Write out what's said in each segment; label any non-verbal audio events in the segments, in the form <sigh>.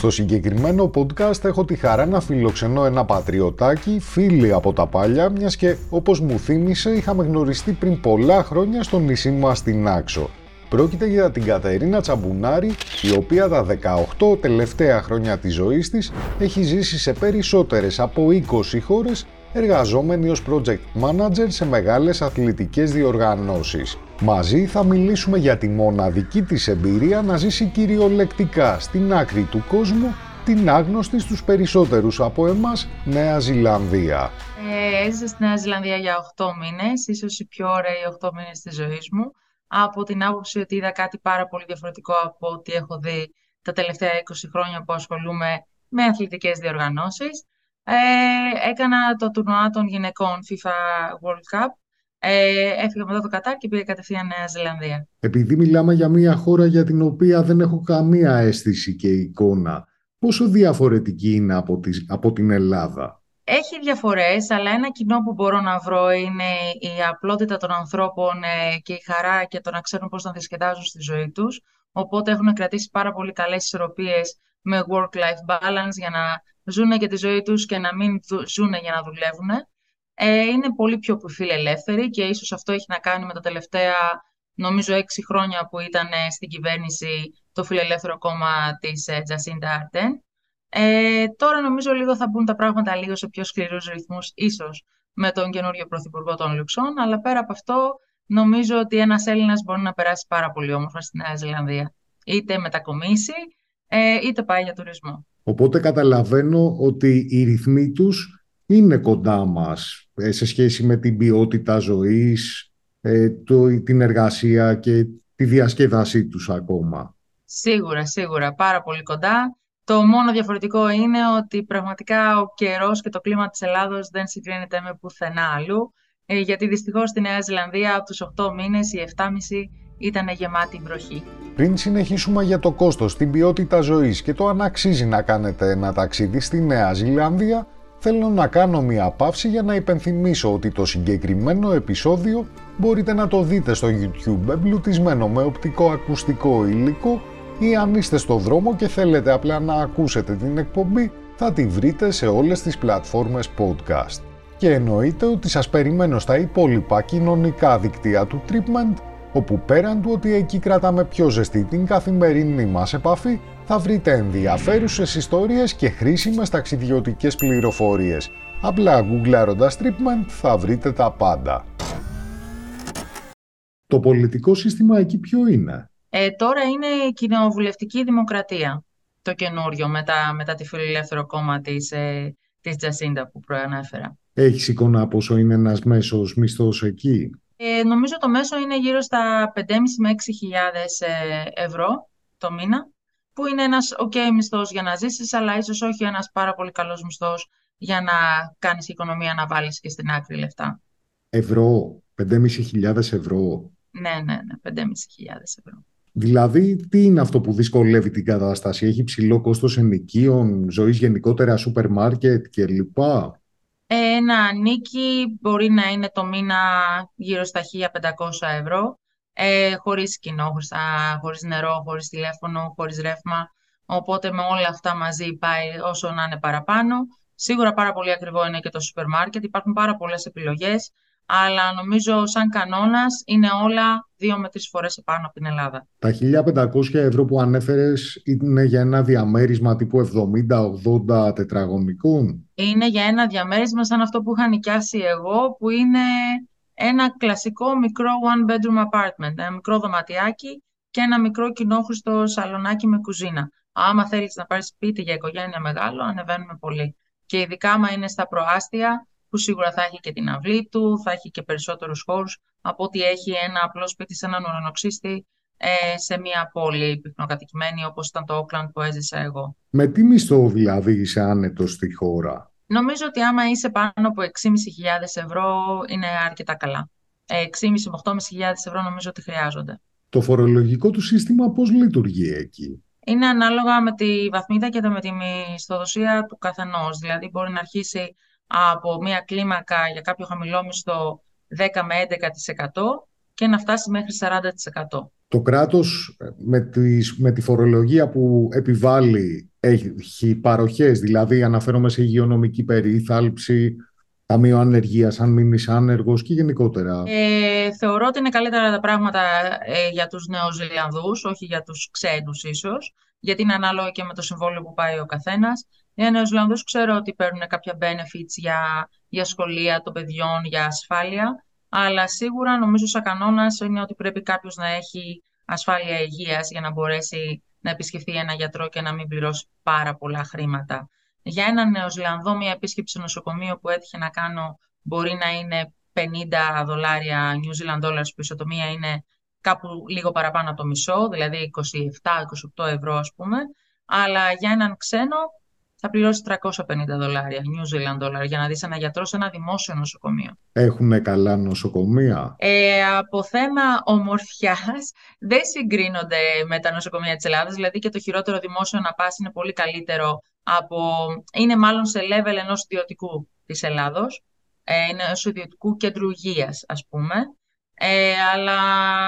Στο συγκεκριμένο podcast έχω τη χαρά να φιλοξενώ ένα πατριωτάκι, φίλοι από τα πάλια, μιας και όπως μου θύμισε είχαμε γνωριστεί πριν πολλά χρόνια στο νησί μας στην Άξο. Πρόκειται για την Κατερίνα Τσαμπουνάρη, η οποία τα 18 τελευταία χρόνια της ζωής της έχει ζήσει σε περισσότερες από 20 χώρες εργαζόμενη ως project manager σε μεγάλες αθλητικές διοργανώσεις. Μαζί θα μιλήσουμε για τη μοναδική της εμπειρία να ζήσει κυριολεκτικά στην άκρη του κόσμου την άγνωστη στους περισσότερους από εμάς Νέα Ζηλανδία. Ε, έζησα στη Νέα Ζηλανδία για 8 μήνες, ίσως οι πιο ωραίοι 8 μήνες της ζωής μου, από την άποψη ότι είδα κάτι πάρα πολύ διαφορετικό από ό,τι έχω δει τα τελευταία 20 χρόνια που ασχολούμαι με αθλητικές διοργανώσεις. Ε, έκανα το τουρνουά των γυναικών FIFA World Cup. Ε, έφυγα μετά το Κατάρ και πήγα κατευθείαν Νέα Ζηλανδία. Επειδή μιλάμε για μια χώρα για την οποία δεν έχω καμία αίσθηση και εικόνα, πόσο διαφορετική είναι από, από την Ελλάδα; Έχει διαφορές, αλλά ένα κοινό που μπορώ να βρω είναι η απλότητα των ανθρώπων ε, και η χαρά και το να ξέρουν πώς να διασκεδάζουν στη ζωή τους. Οπότε έχουν κρατήσει πάρα πολύ καλές ισορροπίες με work-life balance για να ζουν για τη ζωή τους και να μην ζουν για να δουλεύουν. Ε, είναι πολύ πιο φιλελεύθεροι και ίσως αυτό έχει να κάνει με τα τελευταία, νομίζω, έξι χρόνια που ήταν στην κυβέρνηση το φιλελεύθερο κόμμα της Τζασίντα Άρτεν. Ε, τώρα νομίζω λίγο θα μπουν τα πράγματα λίγο σε πιο σκληρούς ρυθμούς, ίσως με τον καινούριο Πρωθυπουργό των Λουξών, αλλά πέρα από αυτό νομίζω ότι ένας Έλληνας μπορεί να περάσει πάρα πολύ όμορφα στη Νέα Ζηλανδία. Είτε μετακομίσει, ε, είτε πάει για τουρισμό. Οπότε καταλαβαίνω ότι οι ρυθμοί τους είναι κοντά μας ε, σε σχέση με την ποιότητα ζωής, ε, το, την εργασία και τη διασκέδασή τους ακόμα. Σίγουρα, σίγουρα, πάρα πολύ κοντά. Το μόνο διαφορετικό είναι ότι πραγματικά ο καιρός και το κλίμα της Ελλάδος δεν συγκρίνεται με πουθενά αλλού, ε, γιατί δυστυχώς στη Νέα Ζηλανδία από τους 8 μήνες, οι 7,5 ήταν γεμάτη βροχή. Πριν συνεχίσουμε για το κόστος, την ποιότητα ζωής και το αν αξίζει να κάνετε ένα ταξίδι στη Νέα Ζηλανδία, θέλω να κάνω μια παύση για να υπενθυμίσω ότι το συγκεκριμένο επεισόδιο μπορείτε να το δείτε στο YouTube εμπλουτισμένο με οπτικό ακουστικό υλικό ή αν είστε στο δρόμο και θέλετε απλά να ακούσετε την εκπομπή, θα τη βρείτε σε όλες τις πλατφόρμες podcast. Και εννοείται ότι σας περιμένω στα υπόλοιπα κοινωνικά δικτύα του Treatment όπου πέραν του ότι εκεί κρατάμε πιο ζεστή την καθημερινή μας επαφή, θα βρείτε ενδιαφέρουσες ιστορίες και χρήσιμες ταξιδιωτικές πληροφορίες. Απλά γκουγκλάροντας Tripment θα βρείτε τα πάντα. Το πολιτικό σύστημα εκεί ποιο είναι; Ε, τώρα είναι η κοινοβουλευτική δημοκρατία, το καινούριο μετά, μετά τη φιλελεύθερο κόμμα της, ε, της Τζασίντα που προανέφερα. Έχεις εικόνα πόσο είναι ένας μέσος μισθός εκεί; Ε, νομίζω το μέσο είναι γύρω στα 5.500 με 6.000 ε, ευρώ το μήνα, που είναι ένας ok μισθός για να ζήσεις, αλλά ίσως όχι ένας πάρα πολύ καλός μισθός για να κάνεις οικονομία να βάλεις και στην άκρη λεφτά. Ευρώ, 5.500 ευρώ. Ναι, ναι, ναι, 5.500 ευρώ. Δηλαδή, τι είναι αυτό που δυσκολεύει την κατάσταση, έχει ψηλό κόστος ενοικίων, ζωής γενικότερα, σούπερ μάρκετ κλπ. Ένα νίκη μπορεί να είναι το μήνα γύρω στα 1500 ευρώ, ε, χωρίς κοινό, χωρίς νερό, χωρίς τηλέφωνο, χωρίς ρεύμα. Οπότε με όλα αυτά μαζί πάει όσο να είναι παραπάνω. Σίγουρα πάρα πολύ ακριβό είναι και το σούπερ μάρκετ. Υπάρχουν πάρα πολλές επιλογές αλλά νομίζω σαν κανόνας είναι όλα δύο με τρεις φορές επάνω από την Ελλάδα. Τα 1500 ευρώ που ανέφερες είναι για ένα διαμέρισμα τύπου 70-80 τετραγωνικών; Είναι για ένα διαμέρισμα σαν αυτό που είχα νοικιάσει εγώ, που είναι ένα κλασικό μικρό one bedroom apartment, ένα μικρό δωματιάκι και ένα μικρό κοινόχρηστο σαλονάκι με κουζίνα. Άμα θέλεις να πάρεις σπίτι για οικογένεια μεγάλο, ανεβαίνουμε πολύ. Και ειδικά άμα είναι στα προάστια, που σίγουρα θα έχει και την αυλή του, θα έχει και περισσότερους χώρους από ότι έχει ένα απλό σπίτι σε έναν ουρανοξύστη ε, σε μια πόλη πυκνοκατοικημένη όπως ήταν το Όκλαντ που έζησα εγώ. Με τι μισθό δηλαδή είσαι άνετος στη χώρα; Νομίζω ότι άμα είσαι πάνω από 6.500 ευρώ είναι αρκετά καλά. 6.500 με 8.500 ευρώ νομίζω ότι χρειάζονται. Το φορολογικό του σύστημα πώς λειτουργεί εκεί; Είναι ανάλογα με τη βαθμίδα και με τη μισθοδοσία του καθενός. Δηλαδή μπορεί να αρχίσει από μια κλίμακα για κάποιο χαμηλό μισθό 10 με 11% και να φτάσει μέχρι 40%. Το κράτος με, τη φορολογία που επιβάλλει έχει παροχές, δηλαδή αναφέρομαι σε υγειονομική περίθαλψη, ταμείο ανεργίας, αν μείνεις άνεργος και γενικότερα. Ε, θεωρώ ότι είναι καλύτερα τα πράγματα ε, για τους Νεοζηλανδούς, όχι για τους ξένους ίσως, γιατί είναι ανάλογα και με το συμβόλαιο που πάει ο καθένας. Για Νεοζηλανδούς ξέρω ότι παίρνουν κάποια benefits για, για σχολεία των παιδιών, για ασφάλεια, αλλά σίγουρα νομίζω σαν κανόνας είναι ότι πρέπει κάποιος να έχει ασφάλεια υγείας για να μπορέσει να επισκεφθεί ένα γιατρό και να μην πληρώσει πάρα πολλά χρήματα. Για έναν Νεοζηλανδό, μια επίσκεψη στο νοσοκομείο που έτυχε να κάνω μπορεί να είναι 50 δολάρια New Zealand dollars, που η ισοτομία είναι κάπου λίγο παραπάνω από το μισό, δηλαδή 27-28 ευρώ ας πούμε. Αλλά για έναν ξένο θα πληρώσει 350 δολάρια, New Zealand dollar, για να δεις ένα γιατρό σε ένα δημόσιο νοσοκομείο. Έχουν καλά νοσοκομεία; Ε, από θέμα ομορφιάς δεν συγκρίνονται με τα νοσοκομεία της Ελλάδας, δηλαδή και το χειρότερο δημόσιο να πας είναι πολύ καλύτερο από... είναι μάλλον σε level ενός ιδιωτικού της Ελλάδος, ε, ενός ιδιωτικού κέντρου υγείας, ας πούμε. Ε, αλλά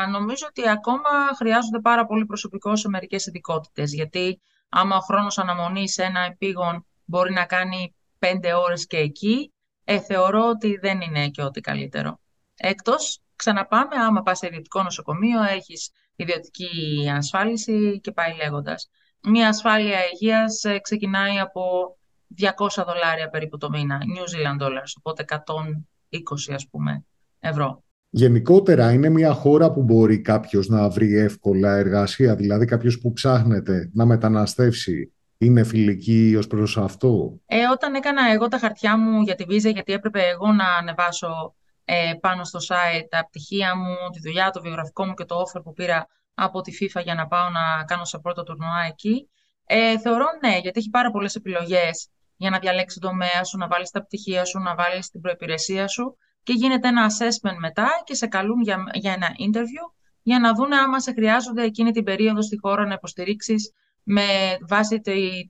νομίζω ότι ακόμα χρειάζονται πάρα πολύ προσωπικό σε μερικές ειδικότητες, γιατί άμα ο χρόνος αναμονής σε ένα επίγον μπορεί να κάνει πέντε ώρες και εκεί, ε, θεωρώ ότι δεν είναι και ό,τι καλύτερο. Εκτός, ξαναπάμε, άμα πας σε ιδιωτικό νοσοκομείο, έχεις ιδιωτική ασφάλιση και πάει λέγοντας. Μία ασφάλεια υγείας ε, ξεκινάει από 200 δολάρια περίπου το μήνα, New Zealand dollars, οπότε 120 ας πούμε ευρώ. Γενικότερα είναι μια χώρα που μπορεί κάποιος να βρει εύκολα εργασία, δηλαδή κάποιος που ψάχνεται να μεταναστεύσει είναι φιλική ως προς αυτό; Ε, όταν έκανα εγώ τα χαρτιά μου για τη βίζα, γιατί έπρεπε εγώ να ανεβάσω ε, πάνω στο site τα πτυχία μου, τη δουλειά, το βιογραφικό μου και το offer που πήρα από τη FIFA για να πάω να κάνω σε πρώτο τουρνουά εκεί, ε, θεωρώ ναι, γιατί έχει πάρα πολλές επιλογές για να διαλέξει το τομέα σου, να βάλεις τα πτυχία σου, να βάλεις την προϋπηρεσία σου και γίνεται ένα assessment μετά και σε καλούν για, για ένα interview για να δουν άμα σε χρειάζονται εκείνη την περίοδο στη χώρα να υποστηρίξεις με βάση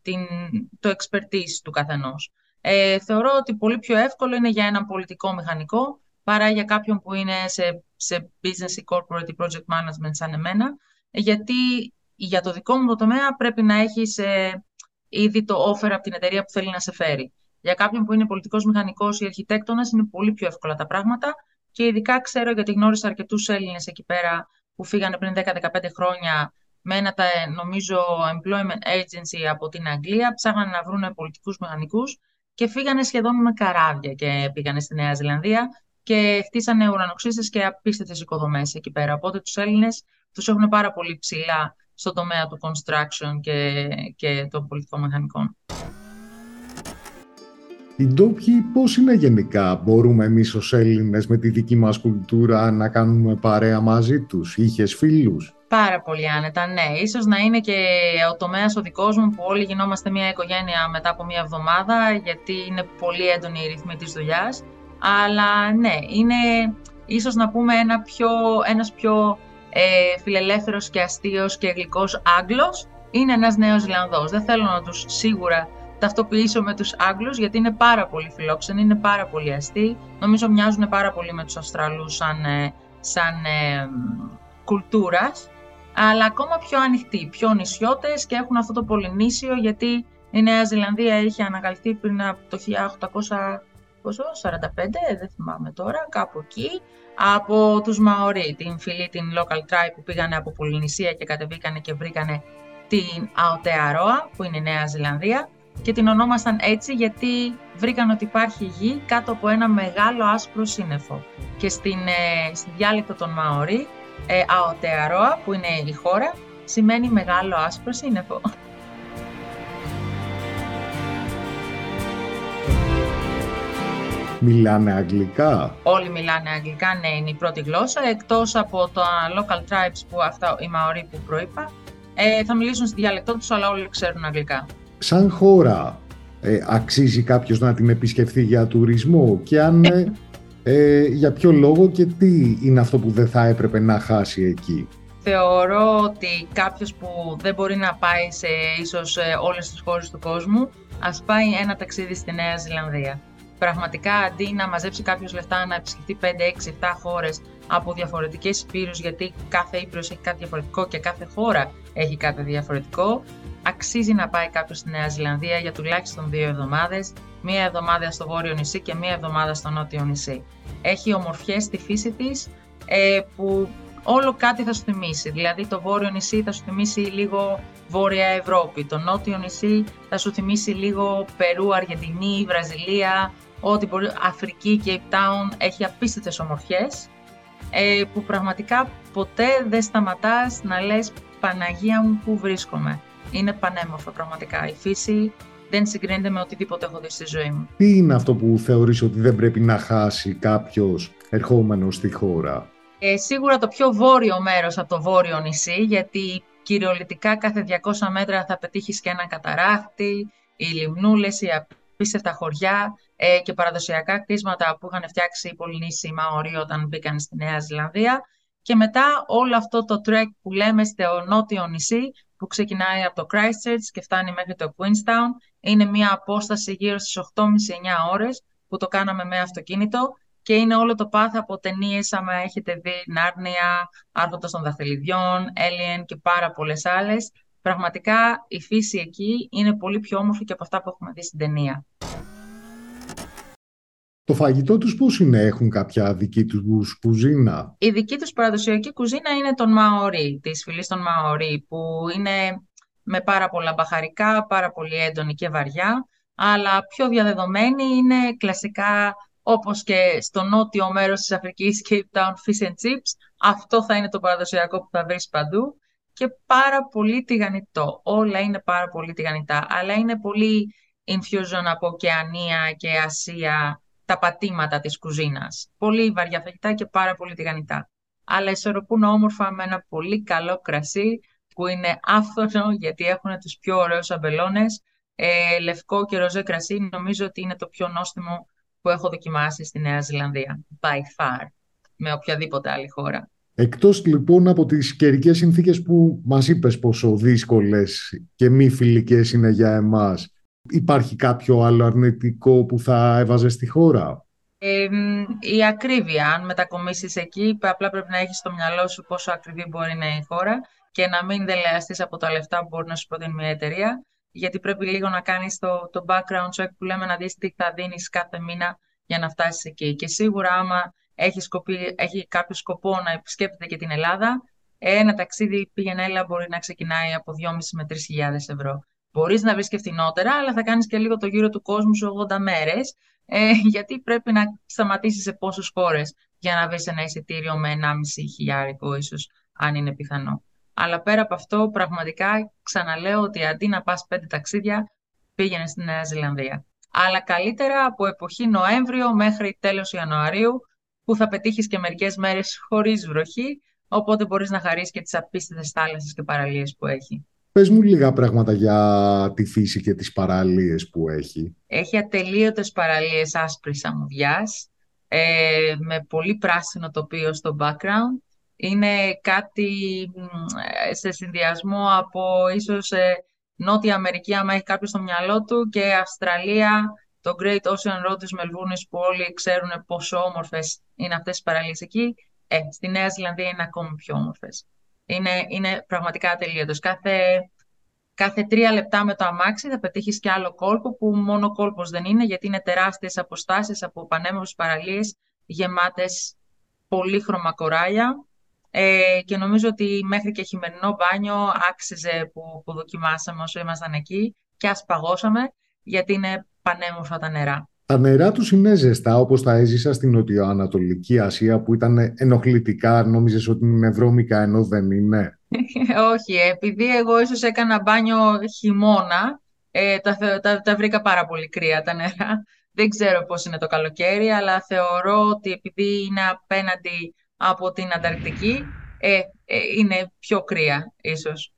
την, το expertise του καθενός. Ε, θεωρώ ότι πολύ πιο εύκολο είναι για έναν πολιτικό μηχανικό παρά για κάποιον που είναι σε, σε business ή corporate ή project management σαν εμένα, γιατί για το δικό μου το τομέα πρέπει να έχεις ε, ήδη το offer από την εταιρεία που θέλει να σε φέρει. Για κάποιον που είναι πολιτικός μηχανικός ή αρχιτέκτονας είναι πολύ πιο εύκολα τα πράγματα. Και ειδικά ξέρω γιατί γνώρισα αρκετούς Έλληνες εκεί πέρα που φύγανε πριν 10-15 χρόνια με ένα, νομίζω, employment agency από την Αγγλία, ψάχνανε να βρουν πολιτικούς μηχανικούς και φύγανε σχεδόν με καράβια και πήγανε στη Νέα Ζηλανδία και χτίσανε ουρανοξύστες και απίστευτες οικοδομές εκεί πέρα. Οπότε τους Έλληνες τους έχουν πάρα πολύ ψηλά στο τομέα του construction και, και των πολιτικών μηχανικών. Οι ντόπιοι πώς είναι γενικά, μπορούμε εμείς ως Έλληνες με τη δική μας κουλτούρα να κάνουμε παρέα μαζί τους, είχες φίλους; Πάρα πολύ άνετα, ναι. Ίσως να είναι και ο τομέας ο δικός μου που όλοι γινόμαστε μια οικογένεια μετά από μια εβδομάδα γιατί είναι πολύ έντονη η ρυθμή της δουλειάς. Αλλά ναι, είναι ίσως να πούμε ένα πιο, ένας πιο ε, φιλελεύθερος και αστείος και γλυκός Άγγλος είναι ένας νέος Ζηλανδός. Δεν θέλω να τους σίγουρα ταυτοποιήσω με τους Άγγλους γιατί είναι πάρα πολύ φιλόξενοι, είναι πάρα πολύ αστεί. Νομίζω μοιάζουν πάρα πολύ με τους Αυστραλούς σαν, ε, σαν ε, κουλτούρας, αλλά ακόμα πιο ανοιχτοί, πιο νησιώτες και έχουν αυτό το πολυνήσιο γιατί η Νέα Ζηλανδία είχε αναγαλθεί πριν από το 1845, δεν θυμάμαι τώρα, κάπου εκεί, από τους Μαωρί, την φυλή, την local tribe που πήγανε από Πολυνησία και κατεβήκανε και βρήκανε την Αοτεαρόα, που είναι η Νέα Ζηλανδία, και την ονόμασαν έτσι γιατί βρήκαν ότι υπάρχει γη κάτω από ένα μεγάλο άσπρο σύννεφο. Και στην, ε, στη διάλεκτο των Μαωρί, ε, Αοτεαρόα, που είναι η χώρα, σημαίνει μεγάλο άσπρο σύννεφο. Μιλάνε αγγλικά; Όλοι μιλάνε αγγλικά, ναι, είναι η πρώτη γλώσσα, εκτός από τα local tribes που αυτά, οι Μαωρί που προείπα, ε, θα μιλήσουν στη διάλεκτό τους, αλλά όλοι ξέρουν αγγλικά σαν χώρα ε, αξίζει κάποιος να την επισκεφθεί για τουρισμό και αν ε, ε, για ποιο λόγο και τι είναι αυτό που δεν θα έπρεπε να χάσει εκεί; Θεωρώ ότι κάποιος που δεν μπορεί να πάει σε ίσως όλες τις χώρες του κόσμου ας πάει ένα ταξίδι στη Νέα Ζηλανδία. Πραγματικά αντί να μαζέψει κάποιος λεφτά να επισκεφτεί 5, 6, 7 χώρες από διαφορετικές υπήρου, γιατί κάθε ήπειρος έχει κάτι διαφορετικό και κάθε χώρα έχει κάτι διαφορετικό, αξίζει να πάει κάποιος στη Νέα Ζηλανδία για τουλάχιστον δύο εβδομάδες, μία εβδομάδα στο βόρειο νησί και μία εβδομάδα στο νότιο νησί. Έχει ομορφιές στη φύση της ε, που όλο κάτι θα σου θυμίσει. Δηλαδή το βόρειο νησί θα σου θυμίσει λίγο Βόρεια Ευρώπη, το νότιο νησί θα σου θυμίσει λίγο Περού, Αργεντινή, Βραζιλία, ό,τι μπορεί, Αφρική, Cape Town, έχει απίστευτες ομορφιές ε, που πραγματικά ποτέ δεν σταματάς να λες Παναγία μου που βρίσκομαι. Είναι πανέμορφα πραγματικά. Η φύση δεν συγκρίνεται με οτιδήποτε έχω δει στη ζωή μου. Τι είναι αυτό που θεωρείς ότι δεν πρέπει να χάσει κάποιος ερχόμενος στη χώρα; Ε, σίγουρα το πιο βόρειο μέρος από το βόρειο νησί, γιατί κυριολεκτικά κάθε 200 μέτρα θα πετύχεις και έναν καταράχτη, οι λιμνούλες, οι απίστευτα χωριά ε, και παραδοσιακά κτίσματα που είχαν φτιάξει οι Πολυνήσιοι Μαωροί όταν μπήκαν στη Νέα Ζηλανδία. Και μετά όλο αυτό το trek που λέμε στο νότιο νησί, που ξεκινάει από το Christchurch και φτάνει μέχρι το Queenstown, είναι μια απόσταση γύρω στις 8,5-9 ώρες που το κάναμε με αυτοκίνητο και είναι όλο το πάθο από ταινίες, άμα έχετε δει Νάρνια, Άρχοντας των Δαχτυλιδιών, Alien και πάρα πολλές άλλες. Πραγματικά η φύση εκεί είναι πολύ πιο όμορφη και από αυτά που έχουμε δει στην ταινία. Το φαγητό τους πώς είναι, έχουν κάποια δική τους κουζίνα; Η δική τους παραδοσιακή κουζίνα είναι τον Μαωρί, της φυλής των Μαωρί, που είναι με πάρα πολλά μπαχαρικά, πάρα πολύ έντονη και βαριά, αλλά πιο διαδεδομένη είναι κλασικά όπως και στο νότιο μέρος της Αφρικής, Cape Town Fish and Chips. Αυτό θα είναι το παραδοσιακό που θα βρεις παντού και πάρα πολύ τηγανιτό. Όλα είναι πάρα πολύ τηγανιτά, αλλά είναι πολύ infusion από Οκεανία και Ασία, τα πατήματα της κουζίνας. Πολύ βαριά φαγητά και πάρα πολύ τηγανιτά. Αλλά ισορροπούν όμορφα με ένα πολύ καλό κρασί που είναι άφθονο γιατί έχουν τους πιο ωραίους αμπελώνες. Ε, λευκό και ροζέ κρασί νομίζω ότι είναι το πιο νόστιμο που έχω δοκιμάσει στη Νέα Ζηλανδία. By far. Με οποιαδήποτε άλλη χώρα. Εκτός λοιπόν από τις καιρικές συνθήκες που μας είπες πόσο δύσκολες και μη φιλικές είναι για εμάς, υπάρχει κάποιο άλλο αρνητικό που θα έβαζε στη χώρα; Ε, η ακρίβεια. Αν μετακομίσεις εκεί, απλά πρέπει να έχεις στο μυαλό σου πόσο ακριβή μπορεί να είναι η χώρα και να μην δελεαστείς από τα λεφτά που μπορεί να σου προτείνει μια εταιρεία γιατί πρέπει λίγο να κάνεις το, το background check που λέμε να δεις τι θα δίνεις κάθε μήνα για να φτάσεις εκεί. Και σίγουρα άμα έχει, σκοπί, έχει κάποιο σκοπό να επισκέπτεται και την Ελλάδα, ένα ταξίδι πήγαινε έλα μπορεί να ξεκινάει από 2,5 με 3.000 ευρώ. Μπορείς να βρεις και φθηνότερα, αλλά θα κάνεις και λίγο το γύρο του κόσμου σε 80 μέρες, ε, <laughs> γιατί πρέπει να σταματήσεις σε πόσες χώρες για να βρεις ένα εισιτήριο με 1,5 χιλιάρικο, ίσως, αν είναι πιθανό. Αλλά πέρα από αυτό, πραγματικά ξαναλέω ότι αντί να πας πέντε ταξίδια, πήγαινες στη Νέα Ζηλανδία. Αλλά καλύτερα από εποχή Νοέμβριο μέχρι τέλος Ιανουαρίου, που θα πετύχεις και μερικές μέρες χωρίς βροχή, οπότε μπορείς να χαρείς και τις απίστευτες θάλασσες και παραλίες που έχει. Πες μου λίγα πράγματα για τη φύση και τις παραλίες που έχει. Έχει ατελείωτες παραλίες άσπρης αμμουδιάς, ε, με πολύ πράσινο τοπίο στο background είναι κάτι σε συνδυασμό από ίσως ε, Νότια Αμερική, άμα έχει κάποιο στο μυαλό του, και Αυστραλία, το Great Ocean Road της Μελβούνης, που όλοι ξέρουν πόσο όμορφες είναι αυτές οι παραλίες εκεί. Ε, στη Νέα Ζηλανδία είναι ακόμη πιο όμορφες. Είναι, είναι πραγματικά ατελείωτος. Κάθε, κάθε τρία λεπτά με το αμάξι θα πετύχεις και άλλο κόλπο, που μόνο κόλπος δεν είναι, γιατί είναι τεράστιες αποστάσεις από πανέμορφες παραλίες, γεμάτες πολύχρωμα κοράλια, ε, και νομίζω ότι μέχρι και χειμερινό μπάνιο άξιζε που, που δοκιμάσαμε όσο ήμασταν εκεί και ας παγώσαμε γιατί είναι πανέμορφα τα νερά. Τα νερά τους είναι ζεστά όπως τα έζησα στην Νοτιοανατολική Ασία που ήταν ενοχλητικά, νόμιζες ότι είναι βρώμικα ενώ δεν είναι; <laughs> Όχι, επειδή εγώ ίσως έκανα μπάνιο χειμώνα, ε, τα, τα, τα βρήκα πάρα πολύ κρύα τα νερά. Δεν ξέρω πώς είναι το καλοκαίρι, αλλά θεωρώ ότι επειδή είναι απέναντι από την Ανταρκτική ε, ε, είναι πιο κρύα ίσως.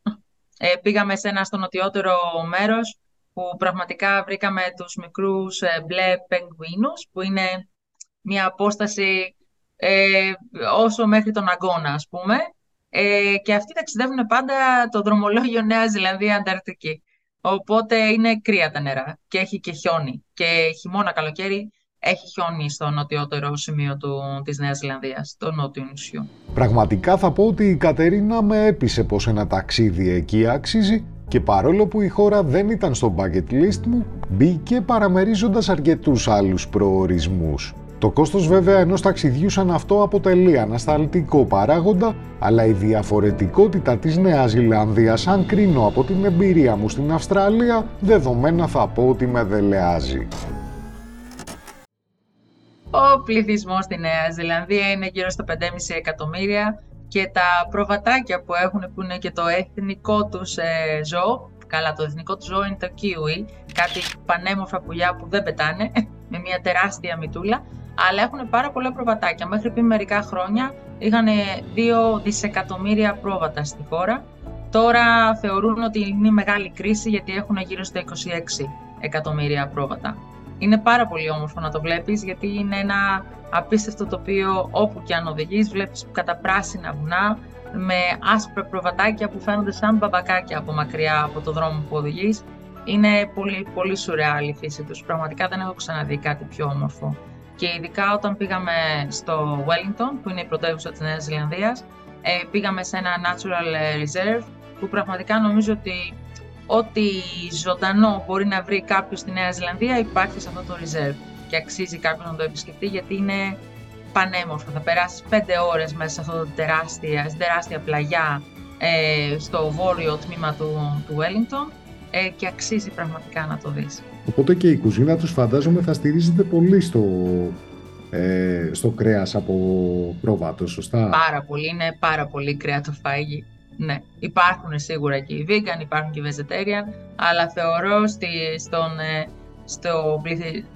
Ε, πήγαμε σε ένα στο νοτιότερο μέρος που πραγματικά βρήκαμε τους μικρούς ε, μπλε πεγγουίνους που είναι μια απόσταση ε, όσο μέχρι τον αγώνα ας πούμε ε, και αυτοί ταξιδεύουν πάντα το δρομολόγιο Νέα Ζηλανδία Ανταρκτική. Οπότε είναι κρύα τα νερά και έχει και χιόνι και χειμώνα καλοκαίρι έχει χιόνι στο νοτιότερο σημείο του, της Νέας Ζηλανδίας, στο νότιο νησιού. Πραγματικά θα πω ότι η Κατερίνα με έπεισε πως ένα ταξίδι εκεί αξίζει και παρόλο που η χώρα δεν ήταν στο bucket list μου, μπήκε παραμερίζοντας αρκετούς άλλους προορισμούς. Το κόστος βέβαια ενός ταξιδιού σαν αυτό αποτελεί ανασταλτικό παράγοντα, αλλά η διαφορετικότητα της Νέας Ζηλανδίας, αν κρίνω από την εμπειρία μου στην Αυστραλία, δεδομένα θα πω ότι με δελεάζει. Ο πληθυσμός στη Νέα Ζηλανδία είναι γύρω στα 5,5 εκατομμύρια και τα προβατάκια που έχουν που είναι και το εθνικό τους ε, ζώο, καλά το εθνικό τους ζώο είναι το kiwi, κάτι πανέμορφα πουλιά που δεν πετάνε, <laughs> με μια τεράστια μητούλα, αλλά έχουν πάρα πολλά προβατάκια. Μέχρι πριν μερικά χρόνια είχαν 2 δισεκατομμύρια πρόβατα στη χώρα. Τώρα θεωρούν ότι είναι μεγάλη κρίση γιατί έχουν γύρω στα 26 εκατομμύρια πρόβατα. Είναι πάρα πολύ όμορφο να το βλέπεις γιατί είναι ένα απίστευτο τοπίο όπου και αν οδηγείς. Βλέπεις πράσινα βουνά με άσπρα προβατάκια που φαίνονται σαν μπαμπακάκια από μακριά από το δρόμο που οδηγείς. Είναι πολύ, πολύ σουρεάλ η φύση τους. Πραγματικά δεν έχω ξαναδεί κάτι πιο όμορφο και ειδικά όταν πήγαμε στο Wellington, που είναι η πρωτεύουσα της Νέας Ζηλανδίας, ε, πήγαμε σε ένα Natural Reserve, που πραγματικά νομίζω ότι ό,τι ζωντανό μπορεί να βρει κάποιος στη Νέα Ζηλανδία υπάρχει σε αυτό το reserve και αξίζει κάποιος να το επισκεφτεί γιατί είναι πανέμορφο. Θα περάσεις πέντε ώρες μέσα σε αυτό το τεράστια, τεράστια πλαγιά ε, στο βόρειο τμήμα του, του Wellington ε, και αξίζει πραγματικά να το δεις. Οπότε και η κουζίνα τους φαντάζομαι θα στηρίζεται πολύ στο, ε, στο κρέας από πρόβατο, σωστά; Πάρα πολύ, είναι πάρα πολύ κρέατοφάγη. Ναι, υπάρχουν σίγουρα και οι vegan, υπάρχουν και οι vegetarian, αλλά θεωρώ στη, στον, ε, στο,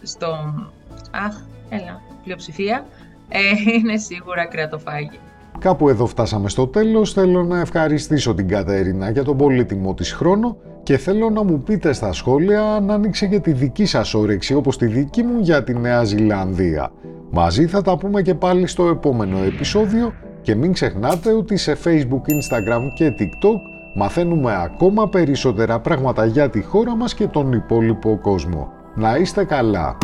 στον, αχ, έλα, πλειοψηφία, ε, είναι σίγουρα κρεατοφάγη. Κάπου εδώ φτάσαμε στο τέλος. Θέλω να ευχαριστήσω την Κατερίνα για τον πολύτιμο της χρόνο και θέλω να μου πείτε στα σχόλια αν άνοιξε και τη δική σας όρεξη όπως τη δική μου για τη Νέα Ζηλανδία. Μαζί θα τα πούμε και πάλι στο επόμενο επεισόδιο και μην ξεχνάτε ότι σε Facebook, Instagram και TikTok μαθαίνουμε ακόμα περισσότερα πράγματα για τη χώρα μας και τον υπόλοιπο κόσμο. Να είστε καλά!